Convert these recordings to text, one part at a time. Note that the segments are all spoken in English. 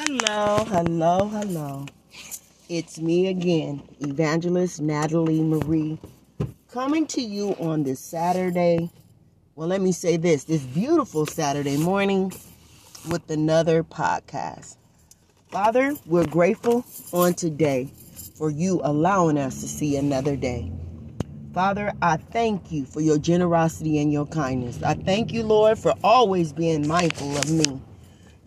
Hello, hello, hello. It's me again, Evangelist Natalie Marie, coming to you on this Saturday. Well, let me say this this beautiful Saturday morning with another podcast. Father, we're grateful on today for you allowing us to see another day. Father, I thank you for your generosity and your kindness. I thank you, Lord, for always being mindful of me.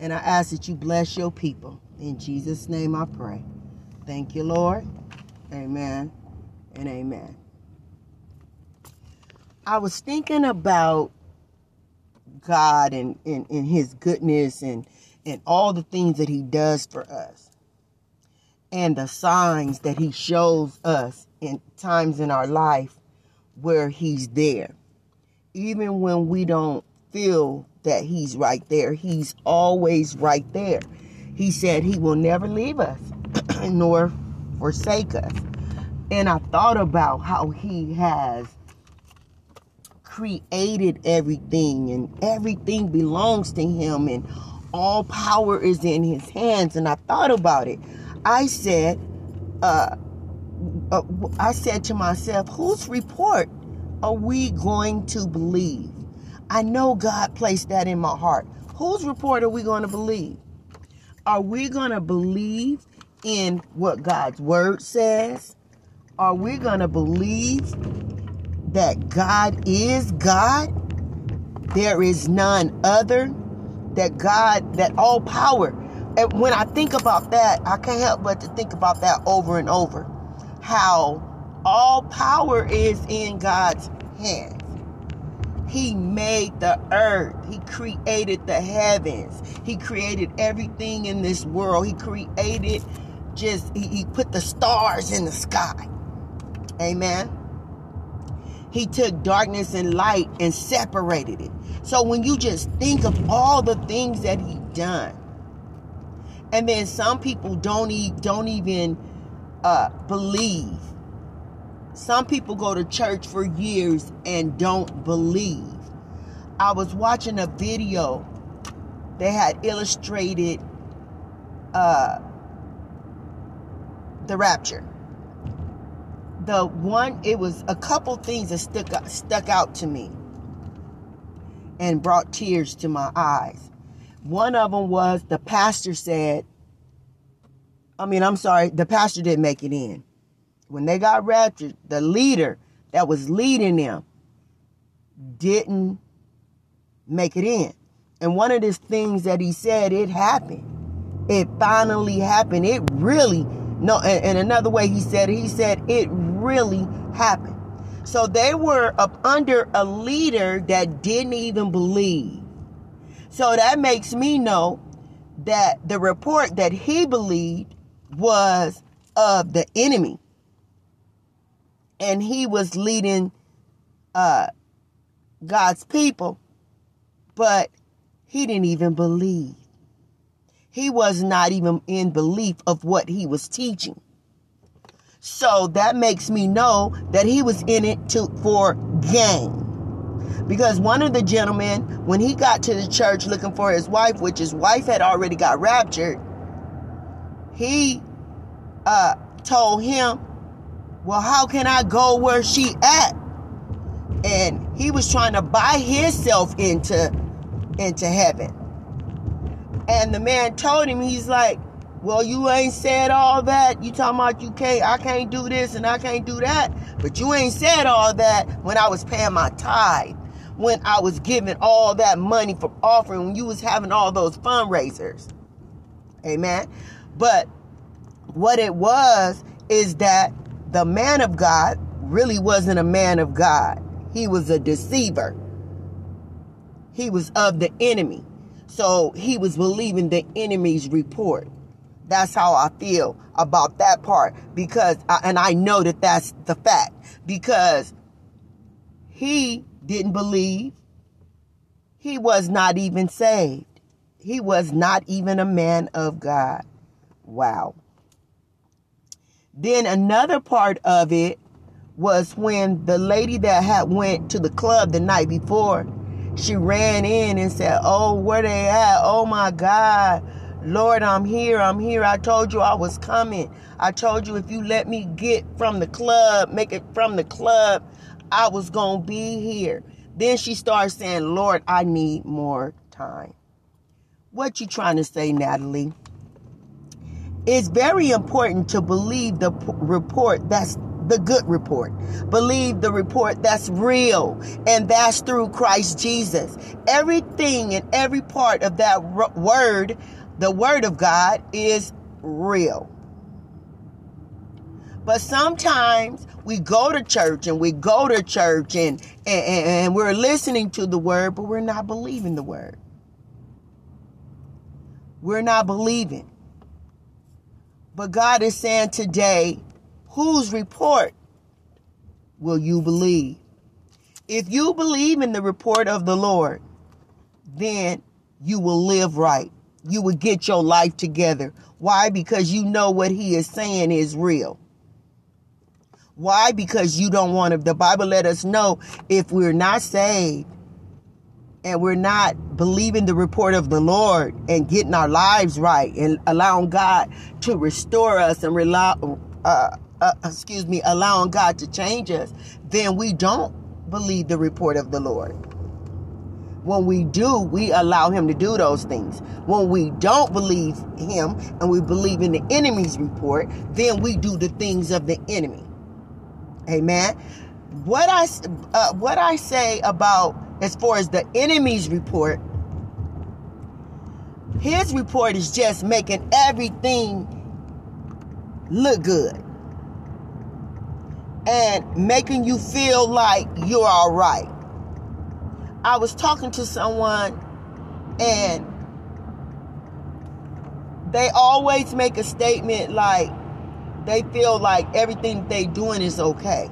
And I ask that you bless your people. In Jesus' name I pray. Thank you, Lord. Amen and amen. I was thinking about God and, and, and his goodness and, and all the things that he does for us and the signs that he shows us in times in our life where he's there. Even when we don't feel that he's right there, he's always right there. He said he will never leave us nor forsake us. And I thought about how he has created everything and everything belongs to him and all power is in his hands. And I thought about it. I said, uh, uh, I said to myself, whose report are we going to believe? I know God placed that in my heart. Whose report are we going to believe? Are we going to believe in what God's word says? Are we going to believe that God is God? There is none other. That God, that all power. And when I think about that, I can't help but to think about that over and over. How all power is in God's hands. He made the earth. He created the heavens. He created everything in this world. He created just, he, he put the stars in the sky. Amen. He took darkness and light and separated it. So when you just think of all the things that he done, and then some people don't e- don't even uh, believe. Some people go to church for years and don't believe. I was watching a video. They had illustrated uh, the rapture. The one, it was a couple things that stuck stuck out to me and brought tears to my eyes. One of them was the pastor said, I mean, I'm sorry, the pastor didn't make it in. When they got raptured, the leader that was leading them didn't make it in. And one of the things that he said, it happened. It finally happened. It really, no, and, and another way he said it, he said, it really happened. So they were up under a leader that didn't even believe. So that makes me know that the report that he believed was of the enemy. And he was leading uh, God's people, but he didn't even believe. He was not even in belief of what he was teaching. So that makes me know that he was in it to for gain. Because one of the gentlemen, when he got to the church looking for his wife, which his wife had already got raptured, he uh, told him, Well, how can I go where she at? And he was trying to buy himself into into heaven. And the man told him, he's like, well, you ain't said all that. You talking about you can't, I can't do this and I can't do that. But you ain't said all that when I was paying my tithe, when I was giving all that money for offering, when you was having all those fundraisers. Amen. But what it was is that the man of God really wasn't a man of God. He was a deceiver. He was of the enemy. So he was believing the enemy's report. That's how I feel about that part because, I, and I know that that's the fact because he didn't believe. He was not even saved. He was not even a man of God. Wow. Then another part of it was when the lady that had went to the club the night before, she ran in and said, "Oh, where they at? Oh my God, Lord, I'm here. I'm here. I told you I was coming. I told you if you let me get from the club, make it from the club, I was going to be here. Then she starts saying, Lord, I need more time. What you trying to say, Natalie? It's very important to believe the report that's the good report. Believe the report that's real, and that's through Christ Jesus. Everything and every part of that word, the word of God, is real. But sometimes we go to church and we go to church and, and, and we're listening to the word, but we're not believing the word. We're not believing. But God is saying today, whose report will you believe? If you believe in the report of the Lord, then you will live right. You will get your life together. Why? Because you know what he is saying is real. Why? Because you don't want to. The Bible let us know if we're not saved and we're not believing the report of the Lord and getting our lives right and allowing God to restore us and rely, uh, uh, excuse me, allowing God to change us, then we don't believe the report of the Lord. When we do, we allow Him to do those things. When we don't believe Him and we believe in the enemy's report, then we do the things of the enemy. Amen. What I uh, what I say about as far as the enemy's report, his report is just making everything look good and making you feel like you're all right. I was talking to someone and they always make a statement like they feel like everything they doing is okay.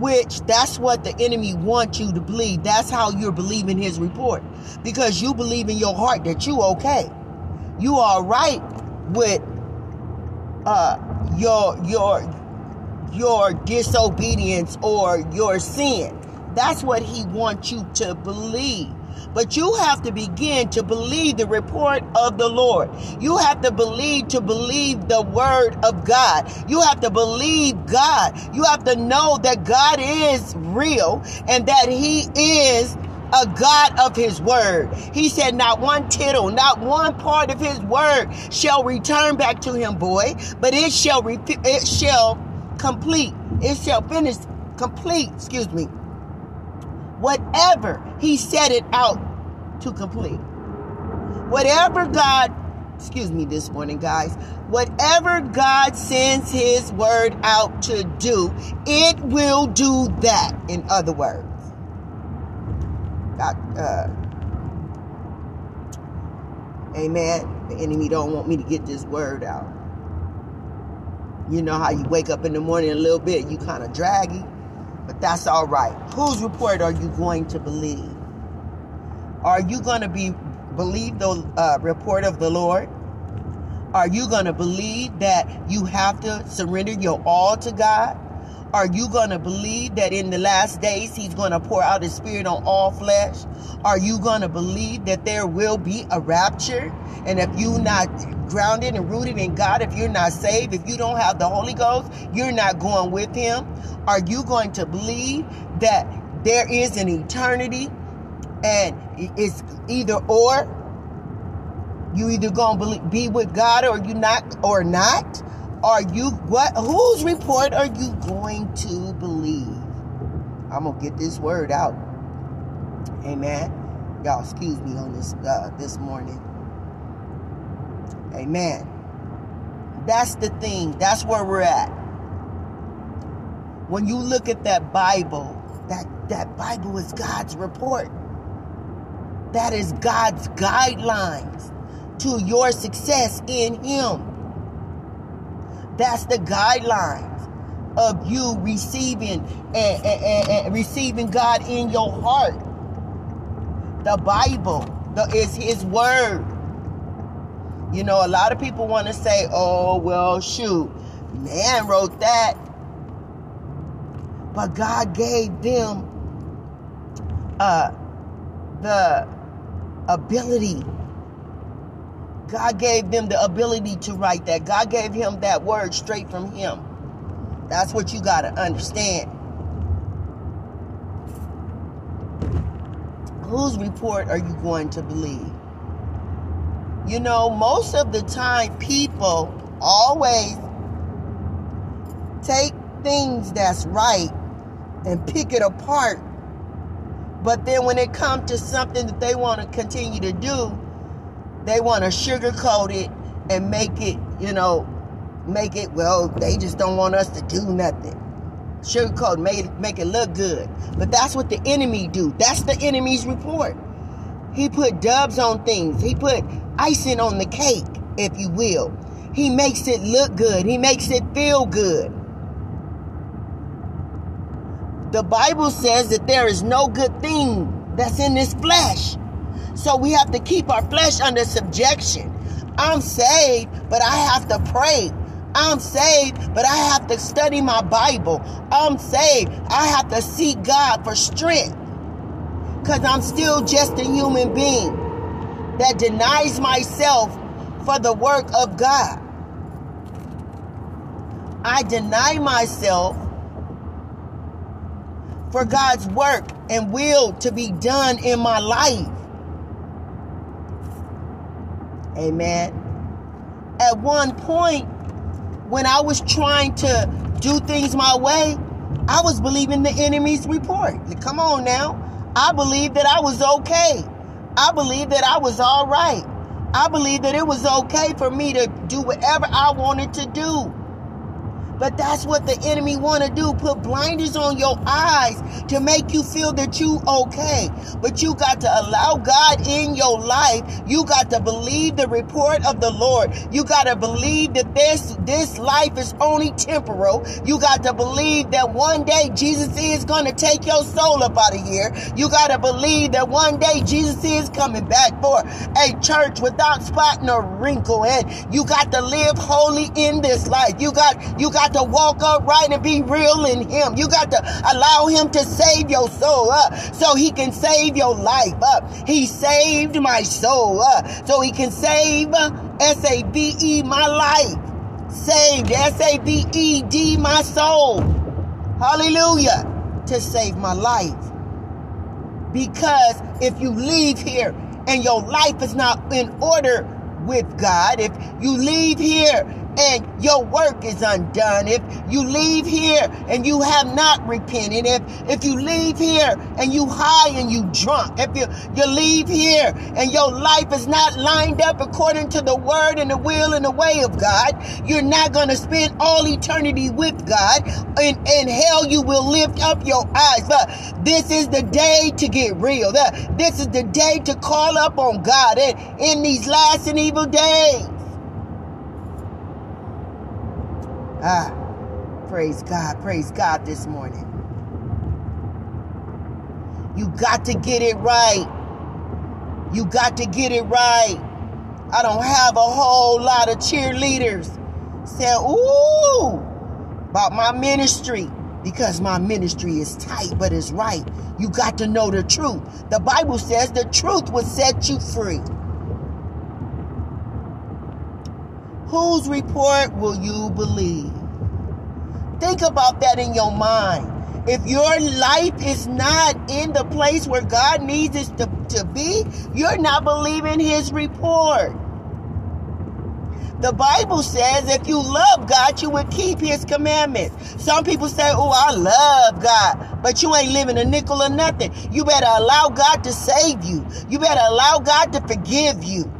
Which that's what the enemy wants you to believe. That's how you're believing his report. Because you believe in your heart that you okay. You are right with uh your your your disobedience or your sin. That's what he wants you to believe. But you have to begin to believe the report of the Lord. You have to believe to believe the word of God. You have to believe God. You have to know that God is real and that he is a God of his word. He said, Not one tittle, not one part of his word shall return back to him, boy, but it shall it shall complete, it shall finish complete, excuse me, whatever he set it out to complete. Whatever God, excuse me this morning, guys, whatever God sends his word out to do, it will do that, in other words. God, uh, amen. The enemy don't want me to get this word out. You know how you wake up in the morning a little bit, you kind of draggy. But that's all right. Whose report are you going to believe? Are you going to be believe the uh, report of the Lord? Are you going to believe that you have to surrender your all to God? Are you going to believe that in the last days He's going to pour out His Spirit on all flesh? Are you going to believe that there will be a rapture? And if you're not grounded and rooted in God, if you're not saved, if you don't have the Holy Ghost, you're not going with Him? Are you going to believe that there is an eternity and it's either or? You either gonna be with God or you not or not? Are you what? Whose report are you going to believe? I'm gonna get this word out. Amen. Y'all, excuse me on this uh, this morning. Amen. That's the thing. That's where we're at. When you look at that Bible, that that Bible is God's report. That is God's guidelines to your success in Him. That's the guidelines of you receiving and, and, and receiving God in your heart. The Bible the, is His Word. You know, a lot of people want to say, oh, well, shoot, man wrote that. But God gave them uh, the ability God gave them the ability to write that. God gave him that word straight from him. That's what you got to understand. Whose report are you going to believe? You know, most of the time, people always take things that's right and pick it apart. But then when it comes to something that they want to continue to do, they want to sugarcoat it and make it, you know, make it, well, they just don't want us to do nothing. Sugarcoat, make it, make it look good. But that's what the enemy do. That's the enemy's report. He put dubs on things. He put icing on the cake, if you will. He makes it look good. He makes it feel good. The Bible says that there is no good thing that's in this flesh. So we have to keep our flesh under subjection. I'm saved, but I have to pray. I'm saved, but I have to study my Bible. I'm saved. I have to seek God for strength. Because I'm still just a human being that denies myself for the work of God. I deny myself for God's work and will to be done in my life. Amen. At one point, when I was trying to do things my way, I was believing the enemy's report. Come on now. I believed that I was okay. I believed that I was all right. I believed that it was okay for me to do whatever I wanted to do. But that's what the enemy want to do. Put blinders on your eyes to make you feel that you okay. But you got to allow God in your life. You got to believe the report of the Lord. You got to believe that this, this life is only temporal. You got to believe that one day Jesus is going to take your soul up out of here. You got to believe that one day Jesus is coming back for a church without spot nor wrinkle. And you got to live holy in this life. You got, you got got to walk upright and be real in Him. You got to allow Him to save your soul up uh, so He can save your life up. Uh. He saved my soul up uh, so He can save S A V E my life. Saved S A V E D my soul. Hallelujah. To save my life. Because if you leave here and your life is not in order with God, if you leave here and your work is undone, if you leave here and you have not repented, if if you leave here and you high and you drunk, if you, you leave here and your life is not lined up according to the word and the will and the way of God, you're not to spend all eternity with God. In, in hell, you will lift up your eyes. But this is the day to get real. This is the day to call up on God in, in these last and evil days. Ah, praise God, praise God this morning. You got to get it right. You got to get it right. I don't have a whole lot of cheerleaders saying, ooh, about my ministry because my ministry is tight but it's right. You got to know the truth. The Bible says the truth will set you free. Whose report will you believe? Think about that in your mind. If your life is not in the place where God needs it to, to be, you're not believing his report. The Bible says if you love God, you would keep his commandments. Some people say, Oh, I love God, but you ain't living a nickel or nothing. You better allow God to save you. You better allow God to forgive you.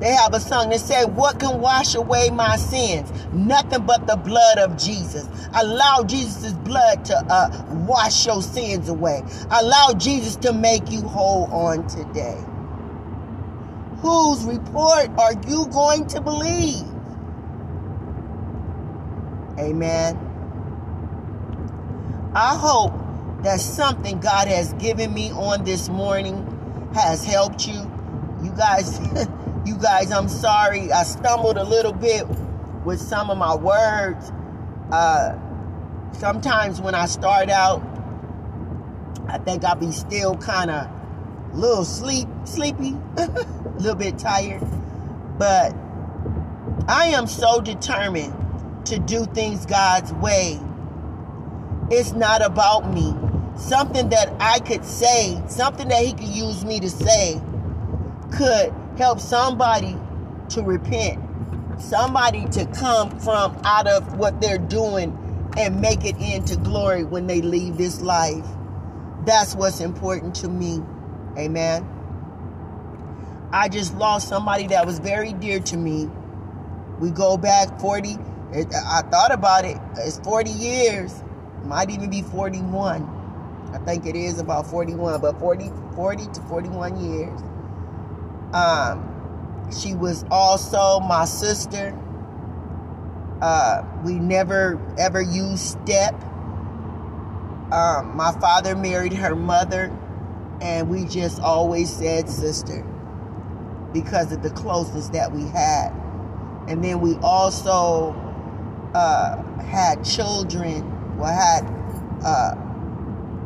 They have a song that said, What can wash away my sins? Nothing but the blood of Jesus. Allow Jesus' blood to uh, wash your sins away. Allow Jesus to make you whole on today. Whose report are you going to believe? Amen. I hope that something God has given me on this morning has helped you. You guys. You guys, I'm sorry. I stumbled a little bit with some of my words. Uh, sometimes when I start out, I think I'll be still kind of a little sleep, sleepy, a little bit tired. But I am so determined to do things God's way. It's not about me. Something that I could say, something that He could use me to say, could help somebody to repent, somebody to come from out of what they're doing and make it into glory when they leave this life. That's what's important to me. Amen. I just lost somebody that was very dear to me. We go back 40, I thought about it, it's 40 years, might even be 41. I think it is about 41, but 40, 40 to 41 years. Um, she was also my sister. Uh, we never ever used step. Um, my father married her mother, and we just always said sister because of the closeness that we had. And then we also uh, had children, well, had uh,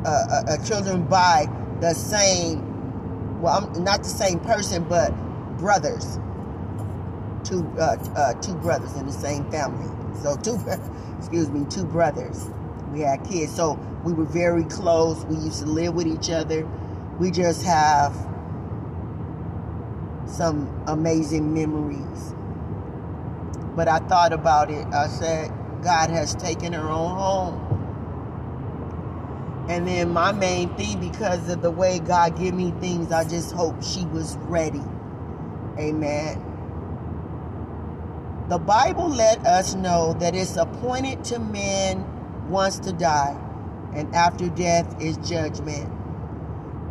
uh, uh children by the same well, I'm not the same person, but brothers. Two, uh, uh, two brothers in the same family. So two, excuse me, two brothers. We had kids, so we were very close. We used to live with each other. We just have some amazing memories. But I thought about it. I said, God has taken her own home. And then my main thing, because of the way God give me things, I just hope she was ready. Amen. The Bible let us know that it's appointed to men once to die, and after death is judgment.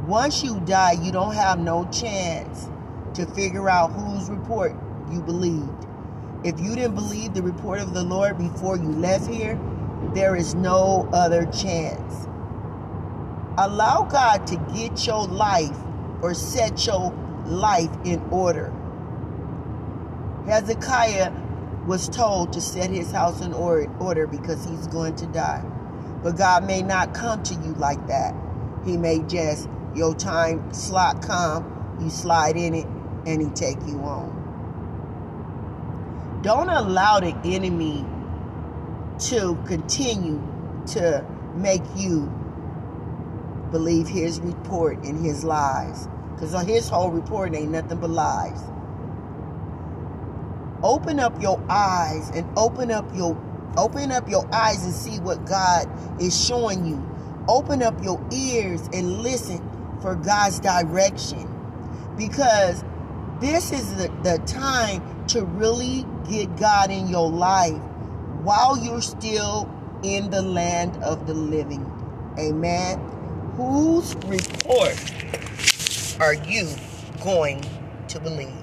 Once you die, you don't have no chance to figure out whose report you believed. If you didn't believe the report of the Lord before you left here, there is no other chance. Allow God to get your life or set your life in order. Hezekiah was told to set his house in order because he's going to die. But God may not come to you like that. He may just, your time slot come, you slide in it, and he take you on. Don't allow the enemy to continue to make you believe his report and his lies. Because on his whole report ain't nothing but lies. Open up your eyes and open up your open up your eyes and see what God is showing you. Open up your ears and listen for God's direction. Because this is the, the time to really get God in your life while you're still in the land of the living. Amen. Whose report are you going to believe?